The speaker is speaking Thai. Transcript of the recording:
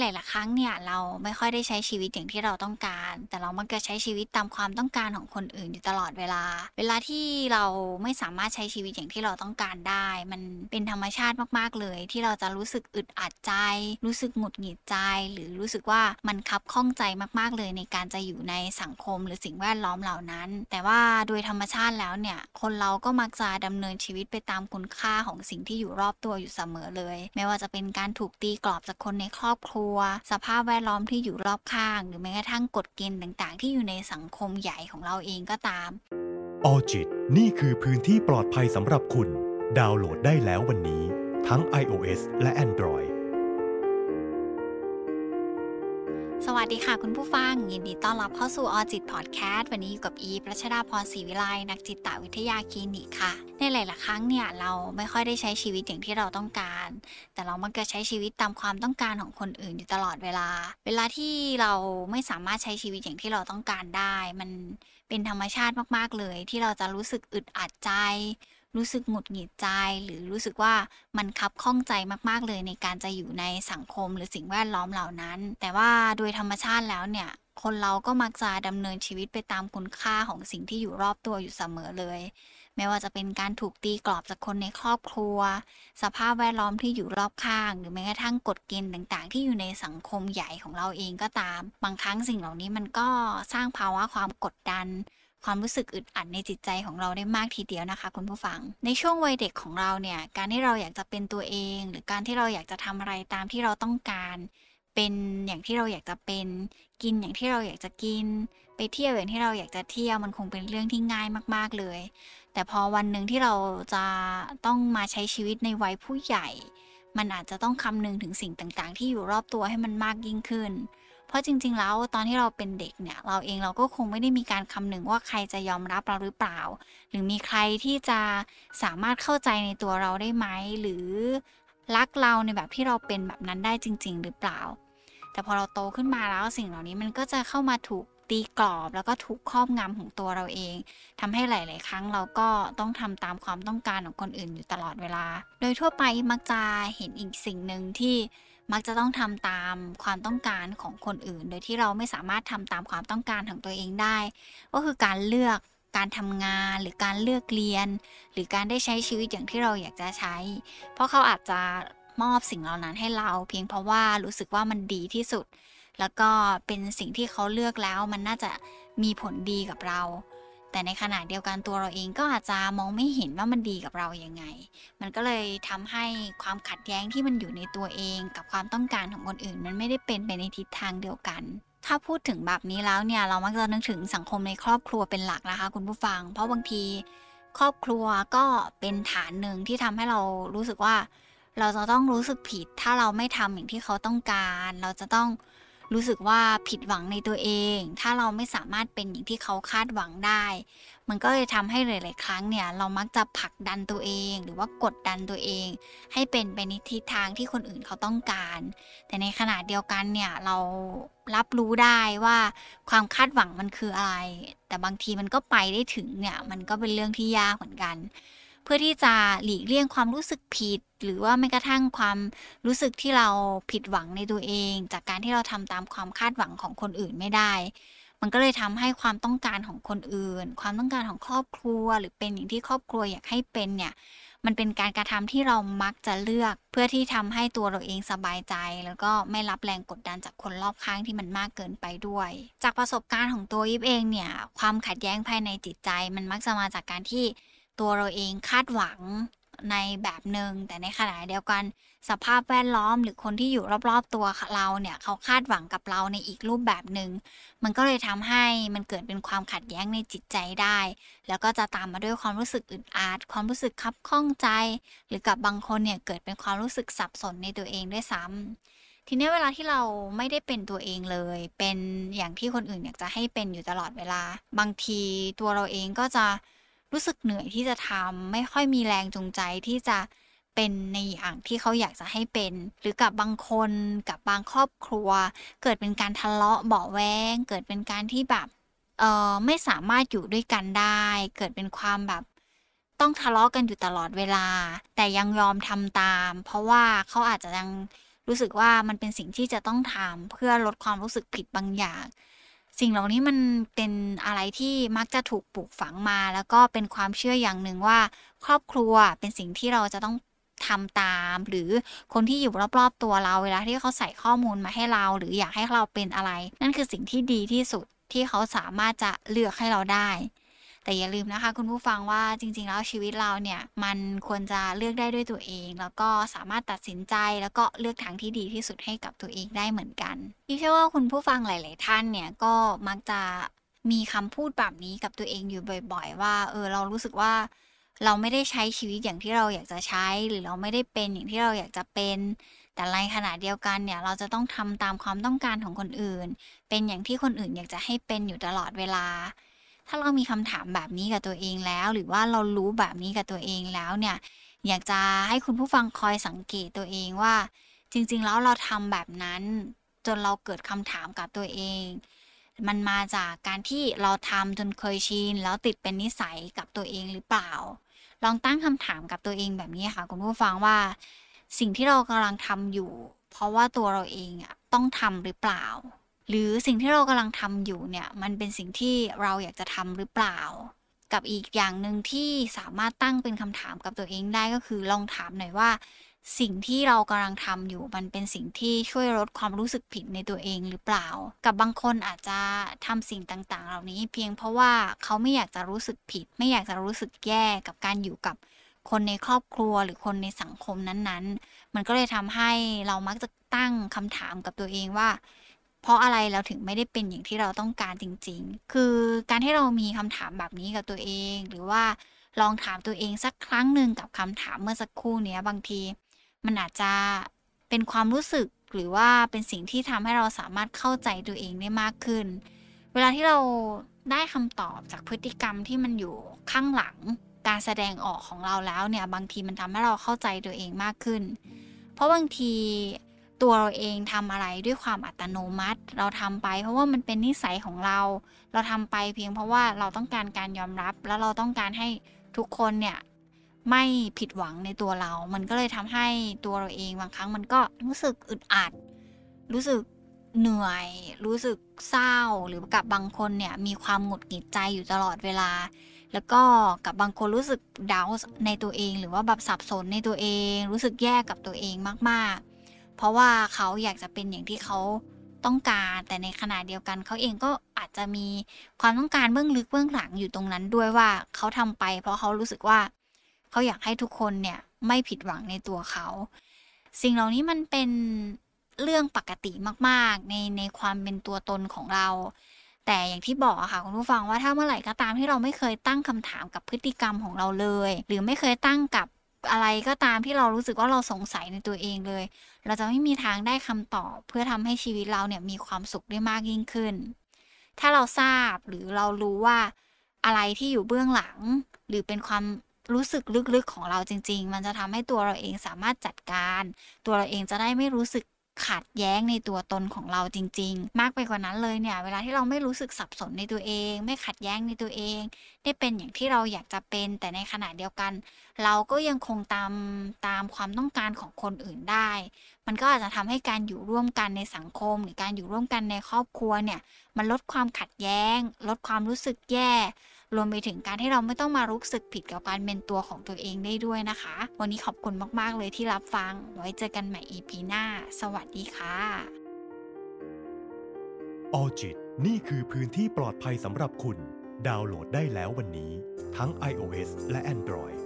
หลาย ๆ ครั้งเนี่ยเราไม่ค่อยได้ใช้ชีวิตอย่างที่เราต้องการ แต่เรามักจะใช้ชีวิตตามความต้องการของคนอื่นอยู่ตลอดเวลา เวลาที่เราไม่สามารถใช้ชีวิตอย่างที่เราต้องการได้ มันเป็นธรรมชาติมาก ๆ เลย ที่เราจะรู้สึกอึดอัดใจ รู้สึกหงุดหงิดใจ หรือรู้สึกว่ามันคับข้องใจมาก ๆ เลยในการจะอยู่ในสังคมหรือสิ่งแวดล้อมเหล่านั้น แต่ว่าโดยธรรมชาติแล้วเนี่ยคนเราก็มักจะดำเนินชีวิตไปตามคุณค่าของสิ่งที่อยู่รอบตัวอยู่เสมอเลย ไม่ว่าจะเป็นการถูกตีกรอบจากคนในครอบครัวัว สภาพแวดล้อมที่อยู่รอบข้าง หรือแม้กระทั่งกฎเกณฑ์ต่างๆ ที่อยู่ในสังคมใหญ่ของเราเองก็ตามออจิตนี่คือพื้นที่ปลอดภัยสำหรับคุณ ดาวน์โหลดได้แล้ววันนี้ ทั้ง iOS และ Android ดีค่ะคุณผู้ฟัง ยินดีต้อนรับเข้าสู่ออจิตพอดแคสต์วันนี้อยู่กับอีประชดาพรศรีวิไลนักจิตวิทยาคลินิกค่ะ ในหลาย ๆ ครั้งเนี่ยเราไม่ค่อยได้ใช้ชีวิตอย่างที่เราต้องการ แต่เรามักจะใช้ชีวิตตามความต้องการของคนอื่นอยู่ตลอดเวลา เวลาที่เราไม่สามารถใช้ชีวิตอย่างที่เราต้องการได้ มันเป็นธรรมชาติมาก ๆ เลย ที่เราจะรู้สึกอึดอัดใจ รู้สึกหงุดหงิดใจ หรือรู้สึกว่ามันคับข้องใจมากๆเลยในการจะอยู่ในสังคมหรือสิ่งแวดล้อมเหล่านั้น แต่ว่าโดยธรรมชาติแล้วเนี่ยคนเราก็มักจะดำเนินชีวิตไปตามคุณค่าของสิ่งที่อยู่รอบตัวอยู่เสมอเลย ไม่ว่าจะเป็นการถูกตีกรอบจากคนในครอบครัว สภาพแวดล้อมที่อยู่รอบข้าง หรือแม้กระทั่งกฎเกณฑ์ต่างๆ ที่อยู่ในสังคมใหญ่ของเราเองก็ตาม บางครั้งสิ่งเหล่านี้มันก็สร้างภาวะความกดดัน ความรู้สึกอึดอัดในจิตใจของเราได้มากทีเดียวนะคะ คุณผู้ฟัง ในช่วงวัยเด็กของเราเนี่ย การที่เราอยากจะเป็นตัวเอง หรือการที่เราอยากจะทำอะไรตามที่เราต้องการ เป็นอย่างที่เราอยากจะเป็น กินอย่างที่เราอยากจะกิน ไปเที่ยวอย่างที่เราอยากจะเที่ยวมันคงเป็นเรื่องที่ง่ายมาก ๆเลย แต่พอวันหนึ่งที่เราจะต้องมาใช้ชีวิตในวัยผู้ใหญ่ มันอาจจะต้องคำนึงถึงสิ่งต่างๆ ที่อยู่รอบตัวให้มันมากยิ่งขึ้น เพราะจริง ๆ แล้วตอนที่เราเป็นเด็กเนี่ย เราเองเราก็คงไม่ได้มีการคำนึงว่าใครจะยอมรับเราหรือเปล่า หรือมีใครที่จะสามารถเข้าใจในตัวเราได้ไหม หรือรักเราในแบบที่เราเป็นแบบนั้นได้จริง ๆ หรือเปล่า แต่พอเราโตขึ้นมาแล้วสิ่งเหล่านี้มันก็จะเข้ามาถูกตีกรอบแล้วก็ถูกครอบงำของตัวเราเองทำให้หลาย ๆ ครั้งเราก็ต้องทำตามความต้องการของคนอื่นอยู่ตลอดเวลา โดยทั่วไปมักจะเห็นอีกสิ่งหนึ่งที่ มักจะต้องทำตามความต้องการของคนอื่น โดยที่เราไม่สามารถทำตามความต้องการของตัวเองได้ ก็คือการเลือกการทำงานหรือการเลือกเรียน หรือการได้ใช้ชีวิตอย่างที่เราอยากจะใช้ เพราะเขาอาจจะมอบสิ่งเหล่านั้นให้เรา เพียงเพราะว่ารู้สึกว่ามันดีที่สุด แล้วก็เป็นสิ่งที่เขาเลือกแล้วมันน่าจะมีผลดีกับเรา แต่ในขณะเดียวกันตัวเราเองก็อาจจะมองไม่เห็นว่ามันดีกับเรายัางไง มันก็เลยทำให้ความขัดแย้งที่มันอยู่ในตัวเอง กับความต้องการของคนอื่น มันไม่ได้เป็นไปในทิศทางเดียวกันถ้าพูดถึงแบบนี้แล้วเนี่ยเรามักจะนึกถึงสังคมในครอบครัวเป็นหลักนะคะ คุณผู้ฟัง เพราะบางทีครอบครัวก็เป็นฐานหนึ่งที่ทำให้เรารู้สึกว่า เราจะต้องรู้สึกผิด ถ้าเราไม่ทำอย่างที่เขาต้องการ เราจะต้อง รู้สึกว่าผิดหวังในตัวเอง ถ้าเราไม่สามารถเป็นอย่างที่เขาคาดหวังได้ มันก็เลยทำให้หลาย ๆ ครั้งเนี่ย เรามักจะผลักดันตัวเอง หรือว่ากดดันตัวเอง ให้เป็นไปในทิศทางที่คนอื่นเขาต้องการ แต่ในขณะเดียวกันเนี่ยเรารับรู้ได้ว่าความคาดหวังมันคืออะไร แต่บางทีมันก็ไปได้ถึงเนี่ยมันก็เป็นเรื่องที่ยากเหมือนกัน เพื่อที่จะหลีกเลี่ยงความรู้สึกผิด หรือว่าแม้กระทั่งความรู้สึกที่เราผิดหวังในตัวเอง จากการที่เราทำตามความคาดหวังของคนอื่นไม่ได้ มันก็เลยทำให้ความต้องการของคนอื่น ความต้องการของครอบครัว หรือเป็นอย่างที่ครอบครัวอยากให้เป็นเนี่ยมันเป็นการกระทำที่เรามักจะเลือก เพื่อที่ทำให้ตัวเราเองสบายใจ แล้วก็ไม่รับแรงกดดันจากคนรอบข้างที่มันมากเกินไปด้วย จากประสบการณ์ของตัวยิบเองเนี่ย ความขัดแย้งภายในจิตใจ มันมักจะมาจากการที่ ตัวเราเองคาดหวังในแบบหนึ่งแต่ในขณะเดียวกันสภาพแวดล้อมหรือคนที่อยู่รอบๆตัวเราเนี่ยเขาคาดหวังกับเราในอีกรูปแบบหนึ่งมันก็เลยทำให้มันเกิดเป็นความขัดแย้งในจิตใจได้ แล้วก็จะตามมาด้วยความรู้สึกอึดอัดความรู้สึกคับข้องใจ หรือกับบางคนเนี่ยเกิดเป็นความรู้สึกสับสนในตัวเองด้วยซ้ำทีนี้เวลาที่เราไม่ได้เป็นตัวเองเลย เป็นอย่างที่คนอื่นอยากจะให้เป็นอยู่ตลอดเวลา บางทีตัวเราเองก็จะ รู้สึกเหนื่อยที่จะทำไม่ค่อยมีแรงจูงใจที่จะเป็นในอย่างที่เขาอยากจะให้เป็น หรือกับบางคนกับบางครอบครัว เกิดเป็นการทะเลาะเบาแวงเกิดเป็นการที่แบบเออไม่สามารถอยู่ด้วยกันได้ เกิดเป็นความแบบต้องทะเลาะกันอยู่ตลอดเวลา แต่ยังยอมทำตาม เพราะว่าเขาอาจจะยังรู้สึกว่ามันเป็นสิ่งที่จะต้องทำเพื่อลดความรู้สึกผิดบางอย่าง สิ่งเหล่านี้มันเป็นอะไรที่มักจะถูกปลูกฝังมา แล้วก็เป็นความเชื่ออย่างหนึ่งว่า ครอบครัวเป็นสิ่งที่เราจะต้องทำตาม หรือคนที่อยู่รอบๆตัวเราเวลาที่เขาใส่ข้อมูลมาให้เรา หรืออยากให้เราเป็นอะไร นั่นคือสิ่งที่ดีที่สุดที่เขาสามารถจะเลือกให้เราได้ แต่อย่าลืมนะคะ คุณผู้ฟังว่าจริง ๆ แล้วชีวิตเราเนี่ยมันควรจะเลือกได้ด้วยตัวเอง แล้วก็สามารถตัดสินใจแล้วก็เลือกทางที่ดีที่สุดให้กับตัวเองได้เหมือนกันที่เชื่อว่าคุณผู้ฟังหลาย ๆ ท่านเนี่ยก็มักจะมีคำพูดแบบนี้กับตัวเองอยู่บ่อย ๆ ว่าเออเรารู้สึกว่าเราไม่ได้ใช้ชีวิตอย่างที่เราอยากจะใช้ หรือเราไม่ได้เป็นอย่างที่เราอยากจะเป็น แต่ในขณะเดียวกันเนี่ยเราจะต้องทำตามความต้องการของคนอื่น เป็นอย่างที่คนอื่นอยากจะให้เป็นอยู่ตลอดเวลา ถ้าเรามีคำถามแบบนี้กับตัวเองแล้ว หรือว่าเรารู้แบบนี้กับตัวเองแล้วเนี่ย อยากจะให้คุณผู้ฟังคอยสังเกตตัวเองว่า จริง ๆ แล้วเราทำแบบนั้น จนเราเกิดคำถามกับตัวเอง มันมาจากการที่เราทำจนเคยชินแล้วติดเป็นนิสัยกับตัวเองหรือเปล่า ลองตั้งคำถามกับตัวเองแบบนี้ค่ะ คุณผู้ฟังว่า สิ่งที่เรากำลังทำอยู่ เพราะว่าตัวเราเองอะต้องทำหรือเปล่า หรือสิ่งที่เรากำลังทำอยู่เนี่ย มันเป็นสิ่งที่เราอยากจะทำหรือเปล่า กับอีกอย่างหนึ่งที่สามารถตั้งเป็นคำถามกับตัวเองได้ก็คือลองถามหน่อยว่า สิ่งที่เรากำลังทำอยู่มันเป็นสิ่งที่ช่วยลดความรู้สึกผิดในตัวเองหรือเปล่า กับบางคนอาจจะทำสิ่งต่างๆ เหล่านี้เพียงเพราะว่าเขาไม่อยากจะรู้สึกผิด ไม่อยากจะรู้สึกแย่กับการอยู่กับคนในครอบครัวหรือคนในสังคมนั้นๆ มันก็เลยทำให้เรามักจะตั้งคำถามกับตัวเองว่า เพราะอะไรเราถึงไม่ได้เป็นอย่างที่เราต้องการจริง ๆ คือการที่เรามีคำถามแบบนี้กับตัวเอง หรือว่าลองถามตัวเองสักครั้งหนึ่งกับคำถามเมื่อสักครู่นี้บางที มันอาจจะเป็นความรู้สึกหรือว่าเป็นสิ่งที่ทำให้เราสามารถเข้าใจตัวเองได้มากขึ้น เวลาที่เราได้คำตอบจากพฤติกรรมที่มันอยู่ข้างหลังการแสดงออกของเราแล้วเนี่ยบางทีมันทำให้เราเข้าใจตัวเองมากขึ้น เพราะบางที ตัวเราเองทำอะไรด้วยความอัตโนมัติ เราทำไป เพราะว่ามันเป็นนิสัยของเรา เราทำไปเพียงเพราะว่าเราต้องการการยอมรับ แล้วเราต้องการให้ทุกคนเนี่ยไม่ผิดหวังในตัวเรา มันก็เลยทำให้ตัวเราเองบางครั้งมันก็รู้สึกอึดอัด รู้สึกเหนื่อย รู้สึกเศร้า หรือกับบางคนเนี่ยมีความหงุดหงิดใจอยู่ตลอดเวลา แล้วก็กับบางคนรู้สึกดาวในตัวเอง หรือว่าแบบสับสนในตัวเอง รู้สึกแย่กับตัวเองมากๆ เพราะว่าเขาอยากจะเป็นอย่างที่เขาต้องการ แต่ในขณะเดียวกันเขาเองก็อาจจะมีความต้องการเบื้องลึกเบื้องหลังอยู่ตรงนั้นด้วยว่าเขาทำไป เพราะเขารู้สึกว่าเขาอยากให้ทุกคนเนี่ยไม่ผิดหวังในตัวเขา สิ่งเหล่านี้มันเป็นเรื่องปกติมากๆ ในในความเป็นตัวตนของเรา แต่อย่างที่บอกค่ะคุณผู้ฟังว่าถ้าเมื่อไหร่ก็ตามที่เราไม่เคยตั้งคำถามกับพฤติกรรมของเราเลย หรือไม่เคยตั้งกับ อะไรก็ตามที่เรารู้สึกว่าเราสงสัยในตัวเองเลย เราจะไม่มีทางได้คำตอบ เพื่อทำให้ชีวิตเราเนี่ยมีความสุขได้มากยิ่งขึ้น ถ้าเราทราบหรือเรารู้ว่าอะไรที่อยู่เบื้องหลัง หรือเป็นความรู้สึกลึกๆของเราจริง ๆ มันจะทำให้ตัวเราเองสามารถจัดการ ตัวเราเองจะได้ไม่รู้สึก ขัดแย้งในตัวตนของเราจริง ๆ มากไปกว่านั้นเลยเนี่ย เวลาที่เราไม่รู้สึกสับสนในตัวเอง ไม่ขัดแย้งในตัวเอง ได้เป็นอย่างที่เราอยากจะเป็น แต่ในขณะเดียวกัน เราก็ยังคงตามตามความต้องการของคนอื่นได้ มันก็อาจจะทำให้การอยู่ร่วมกันในสังคม หรือการอยู่ร่วมกันในครอบครัวเนี่ย มันลดความขัดแย้ง ลดความรู้สึกแย่ รวมไปถึงการที่เราไม่ต้องมารู้สึกผิดกับการเป็นตัวของตัวเองได้ด้วยนะคะ วันนี้ขอบคุณมากๆเลยที่รับฟัง ไว้เจอกันใหม่ EP หน้า สวัสดีค่ะออจิตนี่คือพื้นที่ปลอดภัยสำหรับคุณ ดาวน์โหลดได้แล้ววันนี้ ทั้ง iOS และ Android